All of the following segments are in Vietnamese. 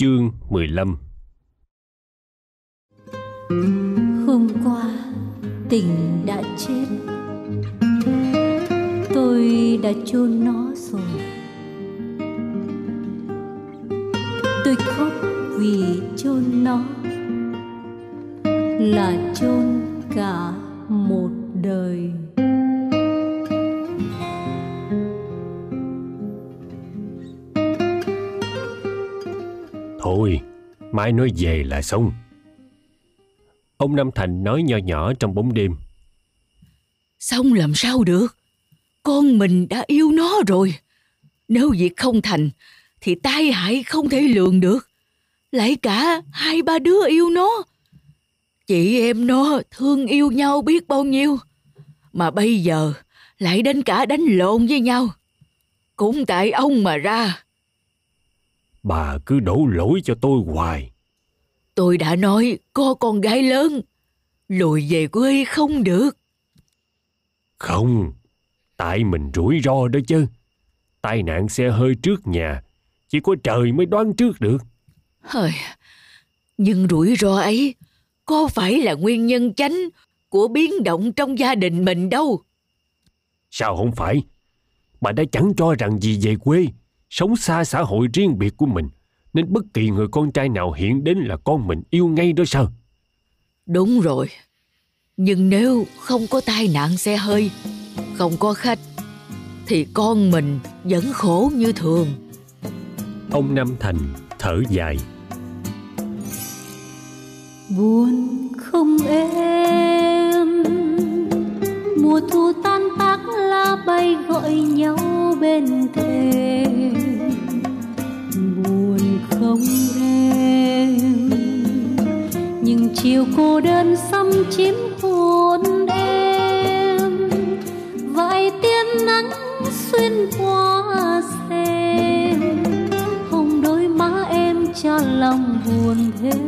Chương 15 Hôm qua, tình đã chết. Tôi đã chôn nó rồi. Tôi khóc vì chôn nó. Là chôn cả một đời. Thôi, mai nói về là xong. Ông Nam Thành nói nho nhỏ trong bóng đêm. Xong làm sao được? Con mình đã yêu nó rồi. Nếu việc không thành, thì tai hại không thể lường được. Lại cả hai ba đứa yêu nó. Chị em nó thương yêu nhau biết bao nhiêu. Mà bây giờ lại đến cả đánh lộn với nhau. Cũng tại ông mà ra. Bà cứ đổ lỗi cho tôi hoài. Tôi đã nói có con gái lớn. Lùi về quê không được. Không, tại mình rủi ro đó chứ. Tai nạn xe hơi trước nhà, chỉ có trời mới đoán trước được. Hơi, nhưng rủi ro ấy có phải là nguyên nhân chánh của biến động trong gia đình mình đâu. Sao không phải? Bà đã chẳng cho rằng gì về quê, sống xa xã hội riêng biệt của mình, nên bất kỳ người con trai nào hiện đến là con mình yêu ngay đó sao? Đúng rồi. Nhưng nếu không có tai nạn xe hơi, không có khách, thì con mình vẫn khổ như thường. Ông Nam Thành thở dài. buồn không em mùa thu tác lá bay gọi nhau bên thềm. Buồn không em, nhưng chiều cô đơn xăm chiếm hồn em. Vài tia nắng xuyên qua xem hồng đôi má em cho lòng buồn thêm.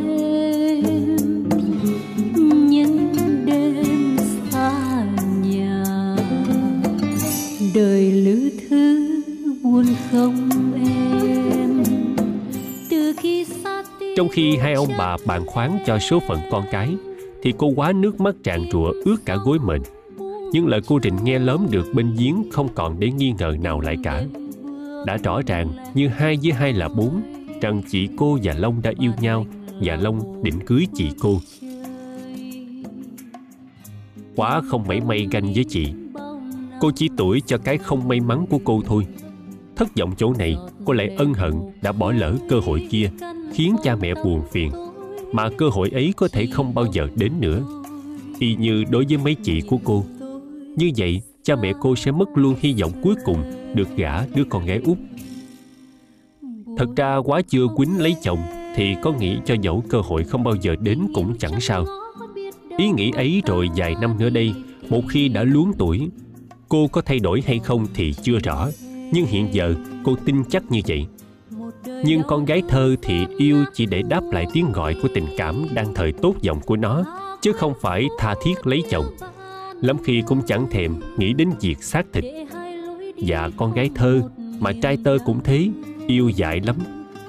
Trong khi hai ông bà bàn khoáng cho số phận con cái, thì cô quá nước mắt tràn trụa ướt cả gối mền. Nhưng lời cô Trịnh nghe lớn được bên giếng không còn để nghi ngờ nào lại cả. Đã rõ ràng như hai với hai là bốn, rằng chị cô và Long đã yêu nhau và Long định cưới chị cô. Quá không mảy may ganh với chị. Cô chỉ tuổi cho cái không may mắn của cô thôi. Thất vọng chỗ này, cô lại ân hận đã bỏ lỡ cơ hội kia, khiến cha mẹ buồn phiền. Mà cơ hội ấy có thể không bao giờ đến nữa. Y như đối với mấy chị của cô. Như vậy, cha mẹ cô sẽ mất luôn hy vọng cuối cùng được gả đứa con gái út. Thật ra quá chưa quýnh lấy chồng thì có nghĩ cho dẫu cơ hội không bao giờ đến cũng chẳng sao. Ý nghĩ ấy rồi vài năm nữa đây, một khi đã luống tuổi, cô có thay đổi hay không thì chưa rõ, nhưng hiện giờ cô tin chắc như vậy. Nhưng con gái thơ thì yêu chỉ để đáp lại tiếng gọi của tình cảm đang thời tốt vọng của nó, chứ không phải tha thiết lấy chồng. Lắm khi cũng chẳng thèm nghĩ đến việc xác thịt. Và con gái thơ, mà trai tơ cũng thế, yêu dại lắm.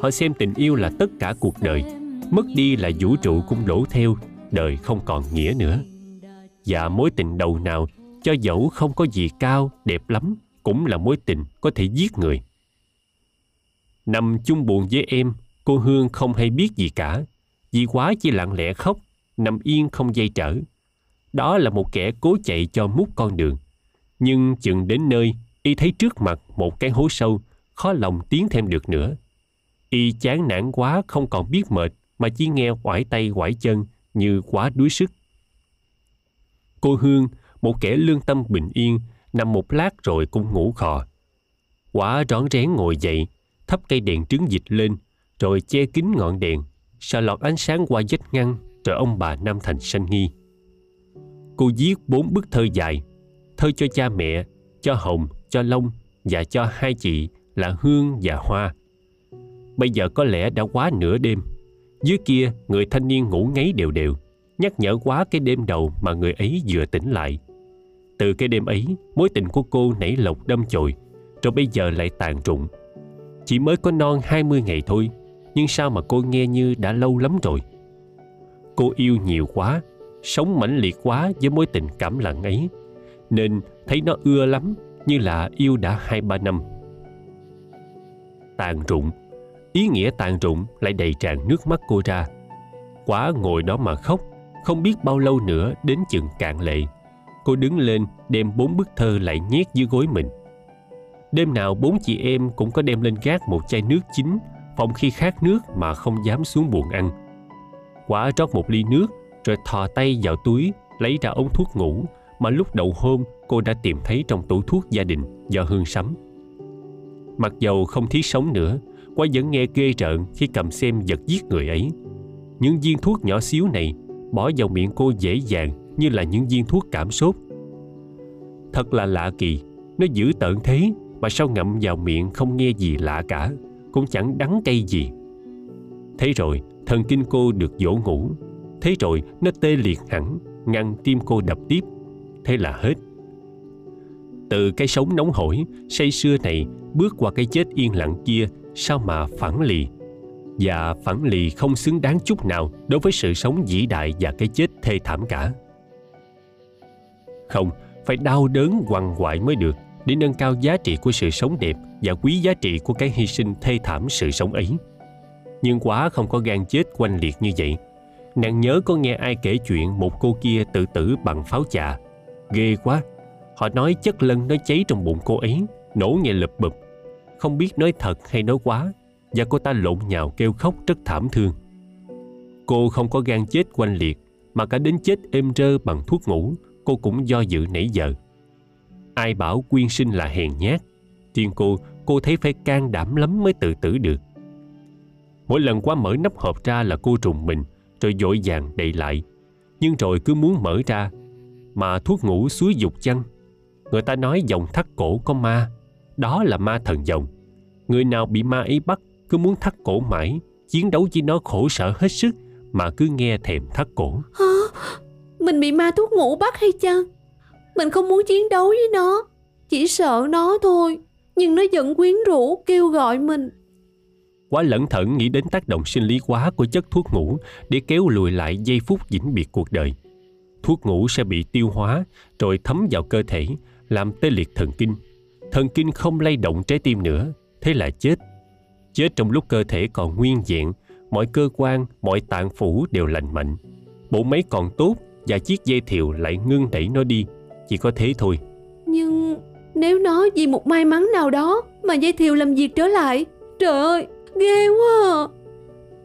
Họ xem tình yêu là tất cả cuộc đời, mất đi là vũ trụ cũng đổ theo, đời không còn nghĩa nữa. Và mối tình đầu nào, cho dẫu không có gì cao, đẹp lắm, cũng là mối tình có thể giết người. Nằm chung buồn với em, cô Hương không hay biết gì cả. Vì quá chỉ lặng lẽ khóc, nằm yên không dây trở. Đó là một kẻ cố chạy cho mút con đường. Nhưng chừng đến nơi, y thấy trước mặt một cái hố sâu, khó lòng tiến thêm được nữa. Y chán nản quá không còn biết mệt mà chỉ nghe quải tay quải chân như quá đuối sức. Cô Hương, một kẻ lương tâm bình yên, nằm một lát rồi cũng ngủ khò. Quả rón rén ngồi dậy, thắp cây đèn trứng dịch lên, rồi che kín ngọn đèn, sợ lọt ánh sáng qua vách ngăn, rồi ông bà Nam Thành sanh nghi. Cô viết bốn bức thơ dài, thơ cho cha mẹ, cho Hồng, cho Long và cho hai chị là Hương và Hoa. Bây giờ có lẽ đã quá nửa đêm. Dưới kia, người thanh niên ngủ ngáy đều đều, nhắc nhở quá cái đêm đầu mà người ấy vừa tỉnh lại. Từ cái đêm ấy, mối tình của cô nảy lộc đâm chồi, rồi bây giờ lại tàn rụng. Chỉ mới có non 20 ngày thôi, nhưng sao mà cô nghe như đã lâu lắm rồi? Cô yêu nhiều quá sống mãnh liệt quá với mối tình cảm lặng ấy nên thấy nó ưa lắm như là yêu đã hai ba năm. Tàn rụng ý nghĩa tàn rụng lại đầy tràn nước mắt cô ra. Quá ngồi đó mà khóc không biết bao lâu nữa đến chừng cạn lệ cô đứng lên, đem bốn bức thơ lại nhét dưới gối mình. Đêm nào bốn chị em cũng có đem lên gác một chai nước chín phòng khi khát nước mà không dám xuống buồn ăn. Quả rót một ly nước, rồi thò tay vào túi, lấy ra ống thuốc ngủ mà lúc đầu hôm cô đã tìm thấy trong tủ thuốc gia đình do hương sắm. Mặc dầu không thiết sống nữa quái vẫn nghe ghê rợn khi cầm xem vật giết người ấy. Những viên thuốc nhỏ xíu này bỏ vào miệng cô dễ dàng như là những viên thuốc cảm sốt. Thật là lạ kỳ, nó giữ tợn thế mà sao ngậm vào miệng không nghe gì lạ cả, cũng chẳng đắng cay gì. Thế rồi, thần kinh cô được dỗ ngủ. Thế rồi, nó tê liệt hẳn, ngăn tim cô đập tiếp. Thế là hết. Từ cái sống nóng hổi, say sưa này bước qua cái chết yên lặng kia, sao mà phản lì? Và phản lì không xứng đáng chút nào đối với sự sống vĩ đại và cái chết thê thảm cả không, phải đau đớn, quằn quại mới được. Để nâng cao giá trị của sự sống đẹp và quý giá trị của cái hy sinh thê thảm sự sống ấy. Nhưng quá không có gan chết quanh liệt như vậy. Nàng nhớ có nghe ai kể chuyện một cô kia tự tử bằng pháo chà. Ghê quá. Họ nói chất lân nó cháy trong bụng cô ấy, nổ nghe lụp bụp. Không biết nói thật hay nói quá, và cô ta lộn nhào kêu khóc rất thảm thương. Cô không có gan chết quanh liệt, mà cả đến chết êm rơ bằng thuốc ngủ cô cũng do dự nãy giờ. Ai bảo quyên sinh là hèn nhát riêng cô cô thấy phải can đảm lắm mới tự tử được. Mỗi lần quá mở nắp hộp ra là cô trùng mình, rồi dội vàng đậy lại. Nhưng rồi cứ muốn mở ra, mà thuốc ngủ suối dục chăng? Người ta nói dòng thắt cổ có ma, đó là ma thần dòng. Người nào bị ma ấy bắt, cứ muốn thắt cổ mãi, chiến đấu với nó khổ sở hết sức, mà cứ nghe thèm thắt cổ. Hả? Mình bị ma thuốc ngủ bắt hay chăng? Mình không muốn chiến đấu với nó, Chỉ sợ nó thôi. Nhưng nó vẫn quyến rũ, kêu gọi mình. Quá lẩn thận nghĩ đến tác động sinh lý quá của chất thuốc ngủ để kéo lùi lại giây phút vĩnh biệt cuộc đời. Thuốc ngủ sẽ bị tiêu hóa, rồi thấm vào cơ thể, làm tê liệt thần kinh. Thần kinh không lay động trái tim nữa, thế là chết. Chết trong lúc cơ thể còn nguyên vẹn, mọi cơ quan, mọi tạng phủ đều lành mạnh. Bộ máy còn tốt và chiếc dây thiều lại ngưng đẩy nó đi. Chỉ có thế thôi. Nhưng nếu nó vì một may mắn nào đó Mà dây thiều làm việc trở lại Trời ơi ghê quá à.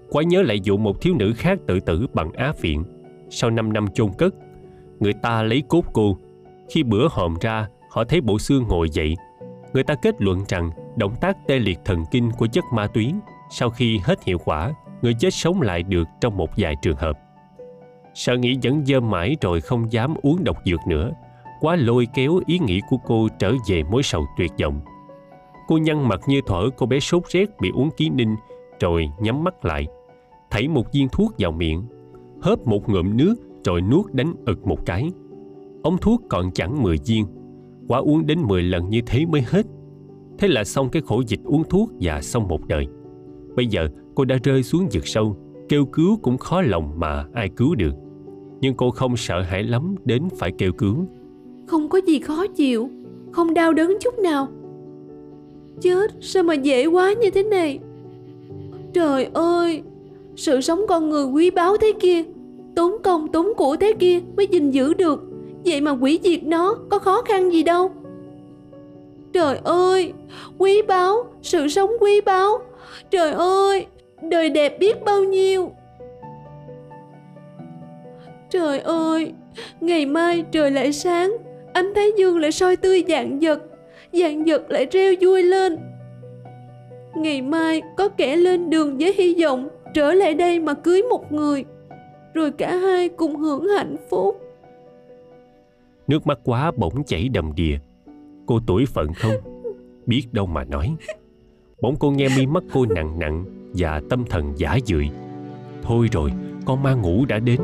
Quá nhớ lại vụ một thiếu nữ khác tự tử bằng á phiện. Sau 5 năm chôn cất Người ta lấy cốt cô. Khi bữa hòm ra Họ thấy bộ xương ngồi dậy. Người ta kết luận rằng Động tác tê liệt thần kinh của chất ma túy Sau khi hết hiệu quả Người chết sống lại được trong một vài trường hợp Sợ nghĩ vẫn dơ mãi rồi không dám uống độc dược nữa Quá lôi kéo ý nghĩ của cô trở về mối sầu tuyệt vọng Cô nhăn mặt như thở cô bé sốt rét bị uống ký ninh rồi nhắm mắt lại. Thảy một viên thuốc vào miệng, hớp một ngụm nước rồi nuốt đánh ực một cái. Ống thuốc còn chẳng 10 viên, quả uống đến 10 lần như thế mới hết. Thế là xong cái khổ dịch uống thuốc và xong một đời. Bây giờ cô đã rơi xuống vực sâu, kêu cứu cũng khó lòng mà ai cứu được. Nhưng cô không sợ hãi lắm đến phải kêu cứu. Không có gì khó chịu, Không đau đớn chút nào. Chết, sao mà dễ quá như thế này? Trời ơi, Sự sống con người quý báu thế kia, Tốn công tốn của thế kia Mới gìn giữ được. Vậy mà quỷ diệt nó, có khó khăn gì đâu. Trời ơi, Quý báu, Sự sống quý báu. Trời ơi, Đời đẹp biết bao nhiêu. Trời ơi, Ngày mai trời lại sáng, Ánh thái dương lại soi tươi dạng vật Dạng vật lại reo vui lên. Ngày mai có kẻ lên đường với hy vọng Trở lại đây mà cưới một người, Rồi cả hai cùng hưởng hạnh phúc. Nước mắt quá bỗng chảy đầm đìa. Cô tuổi phận không? Biết đâu mà nói. Bỗng cô nghe mi mắt cô nặng nặng Và tâm thần giả dưỡi Thôi rồi, con ma ngủ đã đến.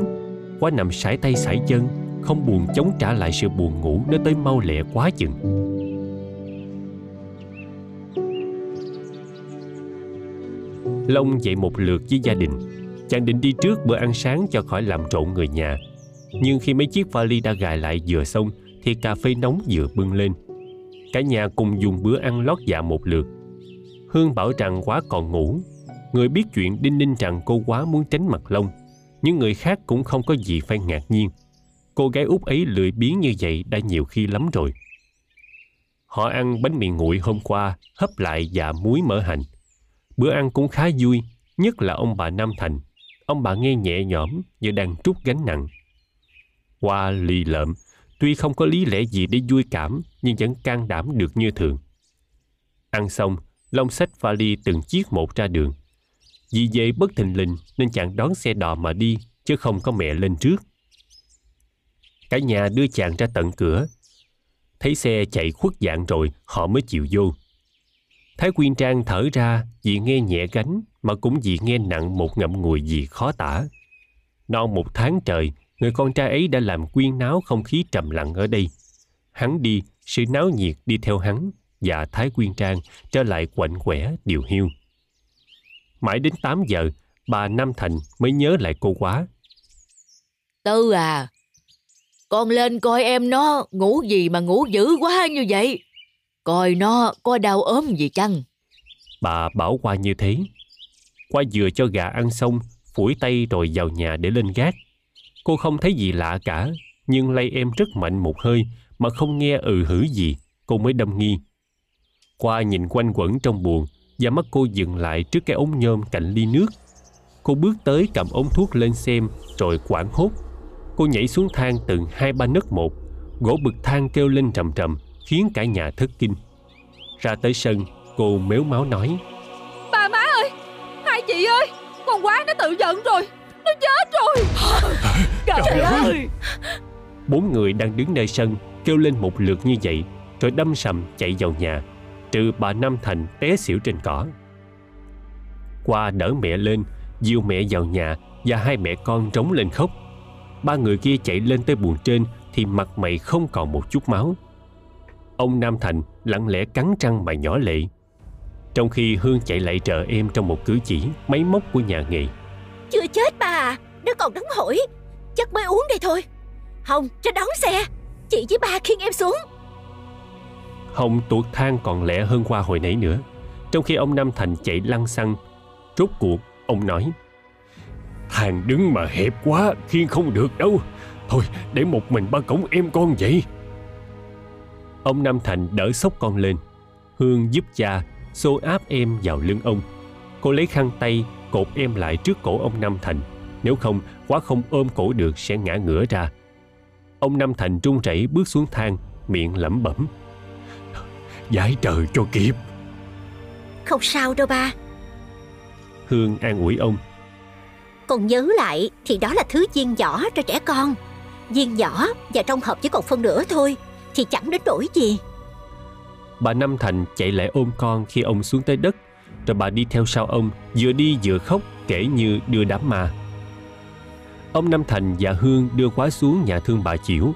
Quá nằm sải tay sải chân, Không buồn chống trả lại sự buồn ngủ Nó tới mau lẹ quá chừng Long dậy một lượt với gia đình. Chàng định đi trước bữa ăn sáng cho khỏi làm trộn người nhà. Nhưng khi mấy chiếc vali đã gài lại vừa xong thì cà phê nóng vừa bưng lên. Cả nhà cùng dùng bữa ăn lót dạ một lượt. Hương bảo rằng quá còn ngủ. Người biết chuyện đinh ninh rằng cô quá muốn tránh mặt Long. Những người khác cũng không có gì phải ngạc nhiên. Cô gái út ấy lười biếng như vậy đã nhiều khi lắm rồi. Họ ăn bánh mì nguội hôm qua, hấp lại và muối mỡ hành. Bữa ăn cũng khá vui, nhất là ông bà Nam Thành. Ông bà nghe nhẹ nhõm như đang trút gánh nặng. Qua lì lợm, tuy không có lý lẽ gì để vui cảm nhưng vẫn can đảm được như thường. Ăn xong, Long xách vali từng chiếc một ra đường. Vì vậy bất thình lình nên chàng đón xe đò mà đi chứ không có mẹ lên trước. Cả nhà đưa chàng ra tận cửa. Thấy xe chạy khuất dạng rồi họ mới chịu vô. Thái Quyên Trang thở ra vì nghe nhẹ gánh mà cũng vì nghe nặng một ngậm ngùi gì khó tả. Non một tháng trời, người con trai ấy đã làm quyên náo không khí trầm lặng ở đây. Hắn đi, sự náo nhiệt đi theo hắn và Thái Quyên Trang trở lại quạnh quẻ điều hiu. Mãi đến 8 giờ, bà Nam Thành mới nhớ lại cô quá. Tư à, con lên coi em nó ngủ gì mà ngủ dữ quá như vậy. Coi nó có đau ốm gì chăng? Bà bảo qua như thế. Qua vừa cho gà ăn xong, phủi tay rồi vào nhà để lên gác. Cô không thấy gì lạ cả, nhưng lay em rất mạnh một hơi mà không nghe ừ hử gì, cô mới đâm nghi. Qua nhìn quanh quẩn trong buồng và mắt cô dừng lại trước cái ống nhôm cạnh ly nước. Cô bước tới cầm ống thuốc lên xem rồi quảng hốt. Cô nhảy xuống thang từng hai ba nấc một, gỗ bực thang kêu lên trầm trầm khiến cả nhà thất kinh. Ra tới sân, cô méo máu nói Bà má ơi Hai chị ơi Con quá nó tự giận rồi Nó chết rồi Trời, Trời ơi! ơi! Bốn người đang đứng nơi sân kêu lên một lượt như vậy rồi đâm sầm chạy vào nhà trừ bà Nam Thành té xỉu trên cỏ. Qua đỡ mẹ lên, dìu mẹ vào nhà và hai mẹ con trống lên khóc. Ba người kia chạy lên tới buồng trên thì mặt mày không còn một chút máu. Ông Nam Thành lặng lẽ cắn răng mà nhỏ lệ. Trong khi Hương chạy lại trợ em trong một cử chỉ máy móc của nhà nghề. Chưa chết bà à Nó còn nóng hổi Chắc mới uống đây thôi Hồng cho đón xe Chị với ba khiêng em xuống Hồng tuột thang còn lẹ hơn qua hồi nãy nữa. Trong khi ông Nam Thành chạy lăn xăng, rốt cuộc ông nói Thang đứng mà hẹp quá, khiên không được đâu. Thôi, để một mình ba cổng em con vậy. Ông Nam Thành đỡ sốc con lên. Hương giúp cha xô áp em vào lưng ông. Cô lấy khăn tay cột em lại trước cổ ông Nam Thành. Nếu không, quá không ôm cổ được sẽ ngã ngửa ra. Ông Nam Thành trung rẩy bước xuống thang, miệng lẩm bẩm. Giải trời cho kịp. Không sao đâu ba Hương an ủi ông. Còn nhớ lại thì đó là thứ viên nhỏ cho trẻ con Viên nhỏ và trong hộp chỉ còn phân nửa thôi Thì chẳng đến nỗi gì Bà Năm Thành chạy lại ôm con khi ông xuống tới đất, rồi bà đi theo sau ông, vừa đi vừa khóc kể như đưa đám ma. Ông Năm Thành và Hương đưa quá xuống nhà thương bà Chiểu.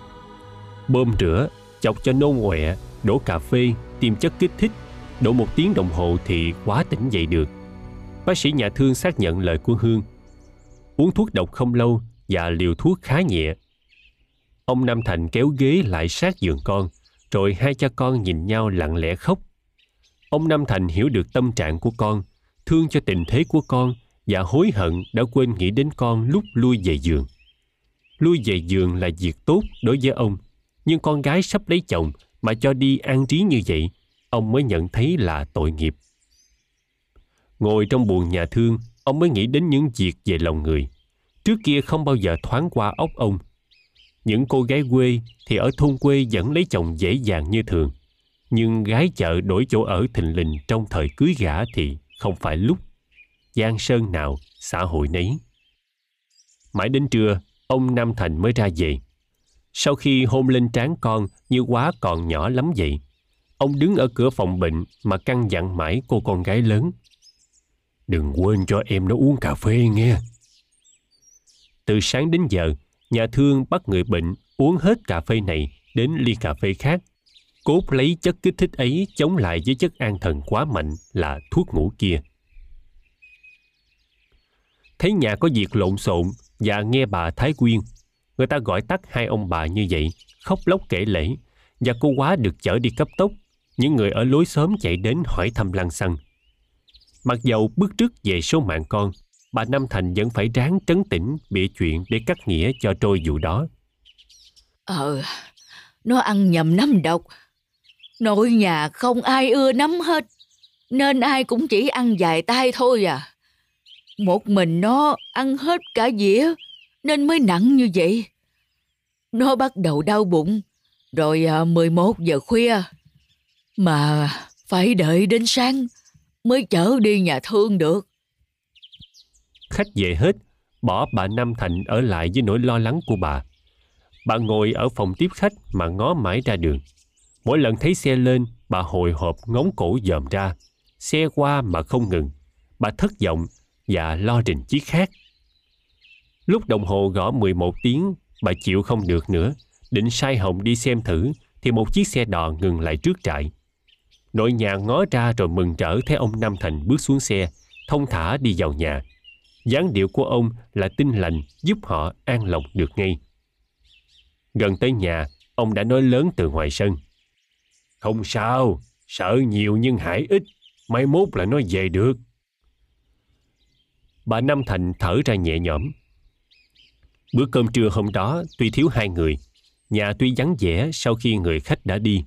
Bơm rửa, chọc cho nôn ọe, đổ cà phê, tiêm chất kích thích, đổ một tiếng đồng hồ thì quá tỉnh dậy được. Bác sĩ nhà thương xác nhận lời của Hương. Uống thuốc độc không lâu và liều thuốc khá nhẹ. Ông Nam Thành kéo ghế lại sát giường con, rồi hai cha con nhìn nhau lặng lẽ khóc. Ông Nam Thành hiểu được tâm trạng của con, thương cho tình thế của con và hối hận đã quên nghĩ đến con lúc lui về giường. Lui về giường là việc tốt đối với ông, nhưng con gái sắp lấy chồng mà cho đi an trí như vậy, ông mới nhận thấy là tội nghiệp. Ngồi trong buồng nhà thương, ông mới nghĩ đến những việc về lòng người. Trước kia không bao giờ thoáng qua óc ông. Những cô gái quê thì ở thôn quê vẫn lấy chồng dễ dàng như thường. Nhưng gái chợ đổi chỗ ở thình lình trong thời cưới gả thì không phải lúc. Giang sơn nào, xã hội nấy. Mãi đến trưa, ông Nam Thành mới ra về. Sau khi hôn lên trán con như quá còn nhỏ lắm vậy, ông đứng ở cửa phòng bệnh mà căn dặn mãi cô con gái lớn. Đừng quên cho em nó uống cà phê nghe. Từ sáng đến giờ, nhà thương bắt người bệnh uống hết cà phê này đến ly cà phê khác. Cốt lấy chất kích thích ấy chống lại với chất an thần quá mạnh là thuốc ngủ kia. thấy nhà có việc lộn xộn và nghe bà Thái Quyên. Người ta gọi tắt hai ông bà như vậy, khóc lóc kể lễ, và cô quá được chở đi cấp tốc. Những người ở lối xóm chạy đến hỏi thăm lăng xăng. Mặc dầu bước trước về số mạng con, bà Nam Thành vẫn phải ráng trấn tĩnh bịa chuyện để cắt nghĩa cho trôi vụ đó. Ờ, nó ăn nhầm nấm độc. Nội nhà không ai ưa nấm hết, nên ai cũng chỉ ăn vài tay thôi à. Một mình nó ăn hết cả dĩa, nên mới nặng như vậy. Nó bắt đầu đau bụng, rồi à, 11 giờ khuya. Mà phải đợi đến sáng mới chở đi nhà thương được. Khách về hết, bỏ bà Nam Thành ở lại với nỗi lo lắng của bà. Bà ngồi ở phòng tiếp khách mà ngó mãi ra đường. Mỗi lần thấy xe lên, bà hồi hộp ngóng cổ dòm ra. Xe qua mà không ngừng. Bà thất vọng và lo rình chiếc khác. Lúc đồng hồ gõ 11 tiếng, bà chịu không được nữa. Định sai Hồng đi xem thử, thì một chiếc xe đò ngừng lại trước trại. Nội nhà ngó ra rồi mừng rỡ thấy ông Nam Thành bước xuống xe, thông thả đi vào nhà. dáng điệu của ông là tinh lành giúp họ an lòng được ngay. Gần tới nhà, ông đã nói lớn từ ngoài sân. Không sao, sợ nhiều nhưng hại ít, mai mốt là nó về được. Bà Nam Thành thở ra nhẹ nhõm. Bữa cơm trưa hôm đó tuy thiếu hai người, nhà tuy vắng vẻ sau khi người khách đã đi,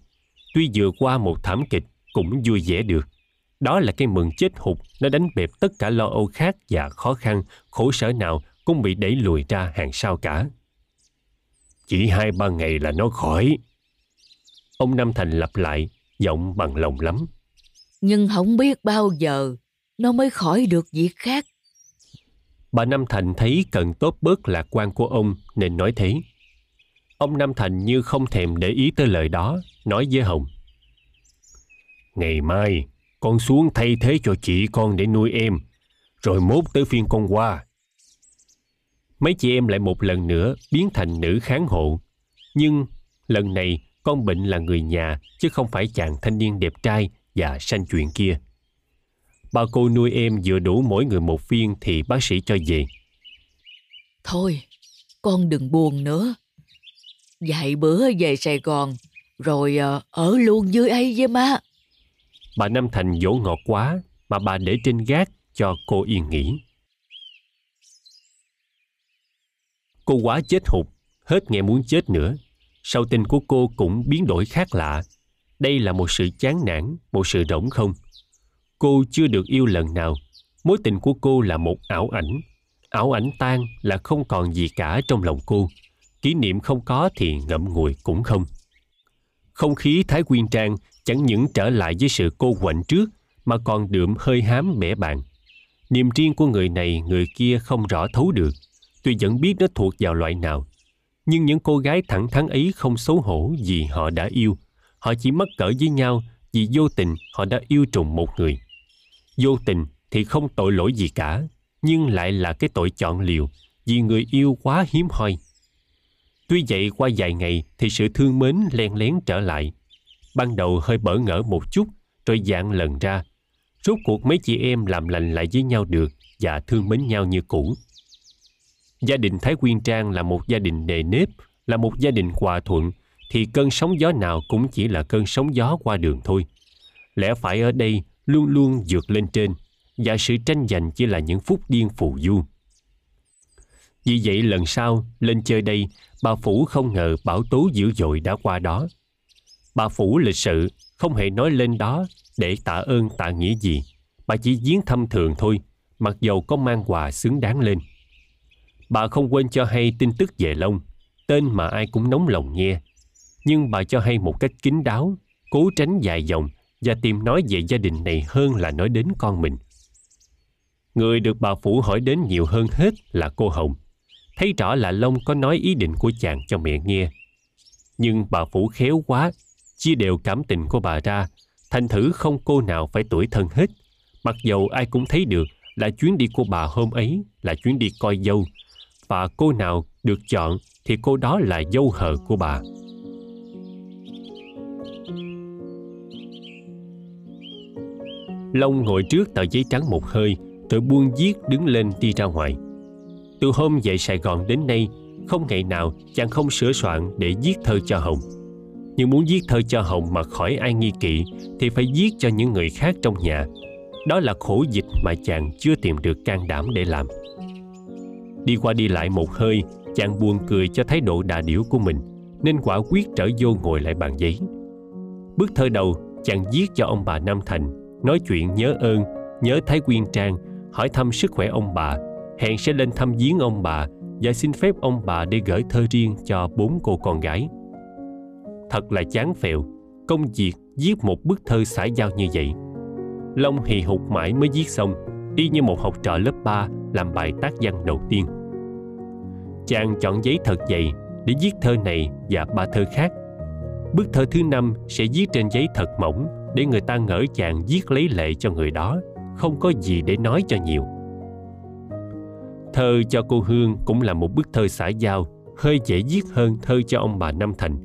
tuy vừa qua một thảm kịch cũng vui vẻ được. Đó là cái mừng chết hụt, nó đánh bẹp tất cả lo âu khác và khó khăn, khổ sở nào cũng bị đẩy lùi ra hàng sau cả. Chỉ hai ba ngày là nó khỏi. Ông Nam Thành lặp lại, giọng bằng lòng lắm. Nhưng không biết bao giờ nó mới khỏi được việc khác. Bà Nam Thành thấy cần tốt bớt lạc quan của ông nên nói thế. Ông Nam Thành như không thèm để ý tới lời đó, nói với Hồng. Ngày mai, con xuống thay thế cho chị con để nuôi em, rồi mốt tới phiên con qua. Mấy chị em lại một lần nữa biến thành nữ kháng hộ. Nhưng lần này con bệnh là người nhà chứ không phải chàng thanh niên đẹp trai và sanh chuyện kia. Ba cô nuôi em vừa đủ mỗi người một viên thì bác sĩ cho về. Thôi, con đừng buồn nữa. Vài bữa về Sài Gòn, rồi ờ, ở luôn dưới ấy với má. Bà Nam Thành dỗ ngọt quá mà bà để trên gác cho cô yên nghỉ. Cô quá chết hụt, hết nghe muốn chết nữa. Sau tình của cô cũng biến đổi khác lạ. Đây là một sự chán nản, một sự rỗng không. Cô chưa được yêu lần nào. Mối tình của cô là một ảo ảnh. Ảo ảnh tan là không còn gì cả trong lòng cô. Kỷ niệm không có thì ngậm ngùi cũng không. Không khí Thái Quyên Trang chẳng những trở lại với sự cô quạnh trước mà còn đượm hơi hám bẻ bạn. Niềm riêng của người này người kia không rõ thấu được, tuy vẫn biết nó thuộc vào loại nào. Nhưng những cô gái thẳng thắn ấy không xấu hổ vì họ đã yêu. Họ chỉ mắc cỡ với nhau vì vô tình họ đã yêu trùng một người. Vô tình thì không tội lỗi gì cả, nhưng lại là cái tội chọn liều vì người yêu quá hiếm hoi. Tuy vậy qua vài ngày thì sự thương mến len lén trở lại. Ban đầu hơi bỡ ngỡ một chút rồi dạng lần ra. Rốt cuộc mấy chị em làm lành lại với nhau được và thương mến nhau như cũ. Gia đình Thái Quyên Trang là một gia đình nề nếp, là một gia đình hòa thuận, thì cơn sóng gió nào cũng chỉ là cơn sóng gió qua đường thôi. Lẽ phải ở đây luôn luôn vượt lên trên, và sự tranh giành chỉ là những phút điên phù du. Vì vậy lần sau lên chơi đây, bà Phủ không ngờ bão tố dữ dội đã qua đó. Bà Phủ lịch sự, không hề nói lên đó để tạ ơn tạ nghĩa gì. Bà chỉ viếng thăm thường thôi, mặc dầu có mang quà xứng đáng lên. Bà không quên cho hay tin tức về Long, tên mà ai cũng nóng lòng nghe. Nhưng bà cho hay một cách kín đáo, cố tránh dài dòng và tìm nói về gia đình này hơn là nói đến con mình. Người được bà Phủ hỏi đến nhiều hơn hết là cô Hồng. Thấy rõ là Long có nói ý định của chàng cho mẹ nghe. Nhưng bà Phủ khéo quá, chia đều cảm tình của bà ra, thành thử không cô nào phải tuổi thân hết. Mặc dầu ai cũng thấy được là chuyến đi của bà hôm ấy là chuyến đi coi dâu, và cô nào được chọn thì cô đó là dâu hờ của bà. Long ngồi trước tờ giấy trắng một hơi, rồi buông viết đứng lên đi ra ngoài. Từ hôm về Sài Gòn đến nay Không ngày nào chàng không sửa soạn để viết thơ cho Hồng. Nhưng muốn viết thơ cho Hồng mà khỏi ai nghi kỵ Thì phải viết cho những người khác trong nhà. Đó là khổ dịch mà chàng chưa tìm được can đảm để làm. Đi qua đi lại một hơi Chàng buồn cười cho thái độ đà điểu của mình Nên quả quyết trở vô ngồi lại bàn giấy Bức thơ đầu chàng viết cho ông bà Nam Thành Nói chuyện nhớ ơn, Nhớ Thái Quyên Trang, Hỏi thăm sức khỏe ông bà. Hẹn sẽ lên thăm viếng ông bà Và xin phép ông bà để gửi thơ riêng cho bốn cô con gái. Thật là chán phèo, Công việc viết một bức thơ xã giao như vậy. Long hì hục mãi mới viết xong, Y như một học trò lớp 3 Làm bài tác văn đầu tiên. Chàng chọn giấy thật dày Để viết thơ này và ba thơ khác. Bức thơ thứ năm sẽ viết trên giấy thật mỏng để người ta ngỡ chàng giết lấy lệ cho người đó, không có gì để nói cho nhiều. Thơ cho cô Hương cũng là một bức thơ xã giao, hơi dễ viết hơn thơ cho ông bà Năm Thành.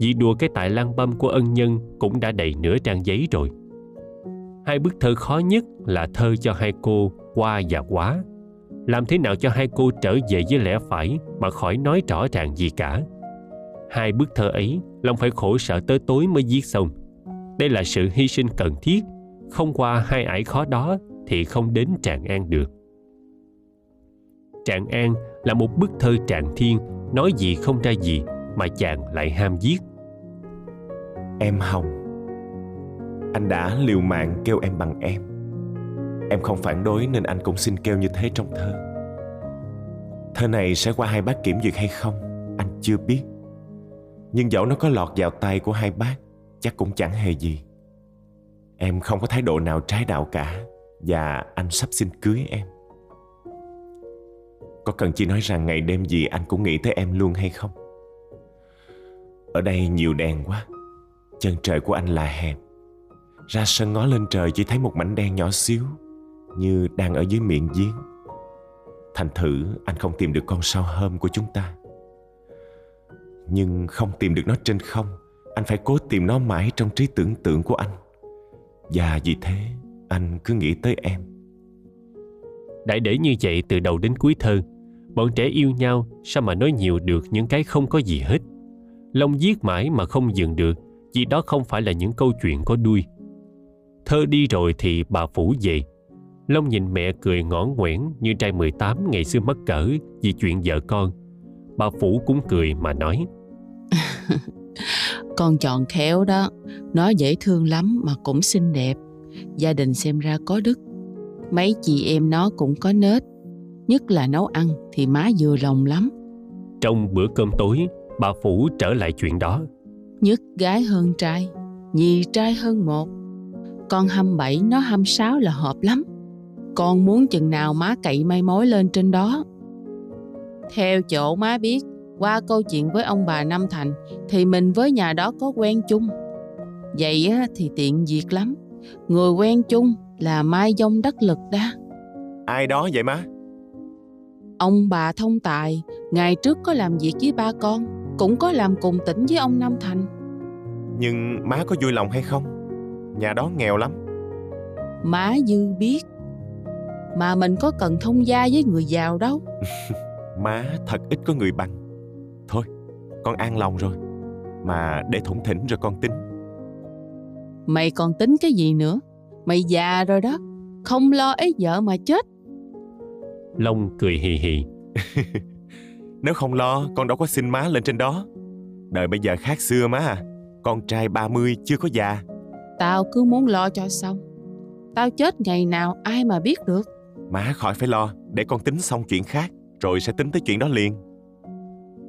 Vì đùa cái tại lan băm của ân nhân cũng đã đầy nửa trang giấy rồi. Hai bức thơ khó nhất là thơ cho hai cô qua và quá. Làm thế nào cho hai cô trở về với lẽ phải mà khỏi nói rõ ràng gì cả. Hai bức thơ ấy, Long phải khổ sở tới tối mới viết xong. Đây là sự hy sinh cần thiết, không qua hai ải khó đó thì không đến trạng An được. Trạng An là một bức thơ trạng thiên, nói gì không ra gì mà chàng lại ham giết. Em Hồng Anh đã liều mạng kêu em bằng em Em không phản đối nên anh cũng xin kêu như thế trong thơ Thơ này sẽ qua hai bác kiểm duyệt hay không Anh chưa biết Nhưng dẫu nó có lọt vào tay của hai bác chắc cũng chẳng hề gì. Em không có thái độ nào trái đạo cả, và anh sắp xin cưới em. Có cần chỉ nói rằng ngày đêm gì anh cũng nghĩ tới em luôn hay không? Ở đây nhiều đèn quá, chân trời của anh là hẹp. Ra sân ngó lên trời chỉ thấy một mảnh đen nhỏ xíu, như đang ở dưới miệng giếng. Thành thử anh không tìm được con sao hôm của chúng ta. Nhưng không tìm được nó trên không anh phải cố tìm nó mãi trong trí tưởng tượng của anh. Và vì thế anh cứ nghĩ tới em. Đại để như vậy từ đầu đến cuối thơ bọn trẻ yêu nhau sao mà nói nhiều được những cái không có gì hết? Long viết mãi mà không dừng được vì đó không phải là những câu chuyện có đuôi. Thơ đi rồi thì bà phủ về. Long nhìn mẹ cười ngõ ngoẻn như trai 18 ngày xưa mắc cỡ vì chuyện vợ con. Bà phủ cũng cười mà nói Con chọn khéo đó. Nó dễ thương lắm mà cũng xinh đẹp. Gia đình xem ra có đức. Mấy chị em nó cũng có nết. Nhất là nấu ăn thì má vừa lòng lắm. Trong bữa cơm tối Bà Phủ trở lại chuyện đó. Nhất gái hơn trai Nhì trai hơn một. Con hăm bảy nó hăm sáu là hợp lắm. Con muốn chừng nào má cậy may mối lên trên đó. Theo chỗ má biết qua câu chuyện với ông bà Năm Thành thì mình với nhà đó có quen chung. Vậy á, thì tiện việc lắm. Người quen chung là Mai Dông Đất Lực đó. Ai đó vậy má? Ông bà thông tài, ngày trước có làm việc với ba con, cũng có làm cùng tỉnh với ông Năm Thành. Nhưng má có vui lòng hay không? Nhà đó nghèo lắm. Má dư biết. Mà mình có cần thông gia với người giàu đâu. má thật ít có người bằng. Con an lòng rồi. Mà để thủng thỉnh rồi con tính. Mày còn tính cái gì nữa? Mày già rồi đó. Không lo ấy vợ mà chết. Long cười hì hì. Nếu không lo, con đâu có xin má lên trên đó. Đời bây giờ khác xưa má à. Con trai 30 chưa có già. Tao cứ muốn lo cho xong. Tao chết ngày nào ai mà biết được. Má khỏi phải lo, để con tính xong chuyện khác, rồi sẽ tính tới chuyện đó liền.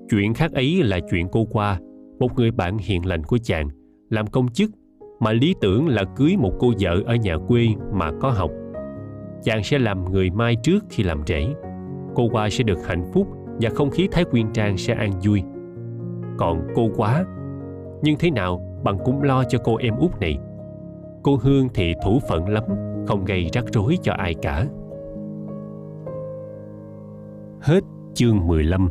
Chuyện khác ấy là chuyện cô qua, một người bạn hiền lành của chàng, làm công chức, mà lý tưởng là cưới một cô vợ ở nhà quê mà có học. Chàng sẽ làm người mai trước khi làm rể. Cô qua sẽ được hạnh phúc và không khí Thái Quyên Trang sẽ an vui. Còn cô quá, nhưng thế nào bằng cũng lo cho cô em út này. Cô Hương thì thủ phận lắm, không gây rắc rối cho ai cả. Hết chương 15